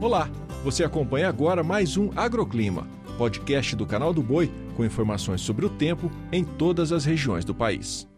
Olá, você acompanha agora mais um Agroclima, podcast do canal do Boi com informações sobre o tempo em todas as regiões do país.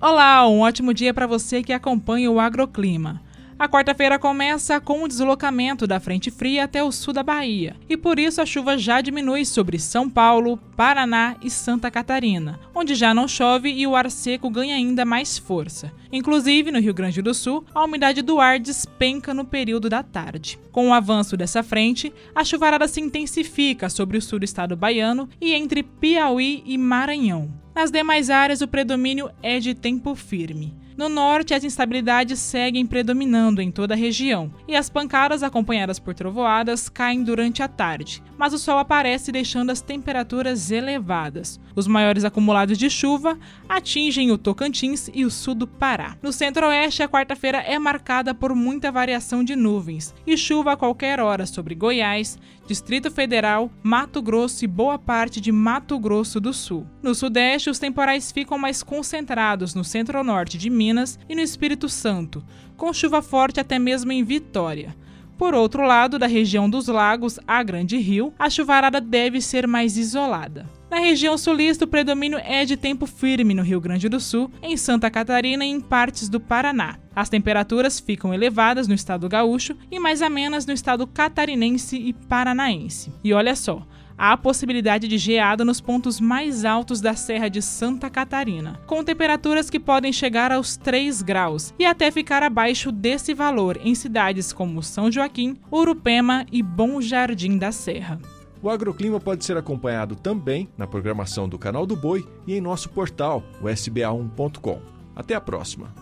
Olá, um ótimo dia para você que acompanha o Agroclima. A quarta-feira começa com o deslocamento da frente fria até o sul da Bahia, e por isso a chuva já diminui sobre São Paulo, Paraná e Santa Catarina, onde já não chove e o ar seco ganha ainda mais força. Inclusive, no Rio Grande do Sul, a umidade do ar despenca no período da tarde. Com o avanço dessa frente, a chuvarada se intensifica sobre o sul do estado baiano e entre Piauí e Maranhão. Nas demais áreas, o predomínio é de tempo firme. No norte, as instabilidades seguem predominando em toda a região e as pancadas acompanhadas por trovoadas caem durante a tarde, mas o sol aparece deixando as temperaturas elevadas. Os maiores acumulados de chuva atingem o Tocantins e o sul do Pará. No centro-oeste, a quarta-feira é marcada por muita variação de nuvens e chuva a qualquer hora sobre Goiás, Distrito Federal, Mato Grosso e boa parte de Mato Grosso do Sul. No sudeste, os temporais ficam mais concentrados no centro-norte de Minas e no Espírito Santo, com chuva forte até mesmo em Vitória. Por outro lado, da região dos lagos a Grande Rio, a chuvarada deve ser mais isolada. Na região sulista, o predomínio é de tempo firme no Rio Grande do Sul, em Santa Catarina e em partes do Paraná. As temperaturas ficam elevadas no estado gaúcho e mais amenas no estado catarinense e paranaense. E olha só, há a possibilidade de geada nos pontos mais altos da Serra de Santa Catarina, com temperaturas que podem chegar aos 3 graus e até ficar abaixo desse valor em cidades como São Joaquim, Urupema e Bom Jardim da Serra. O agroclima pode ser acompanhado também na programação do Canal do Boi e em nosso portal, o sba1.com. Até a próxima!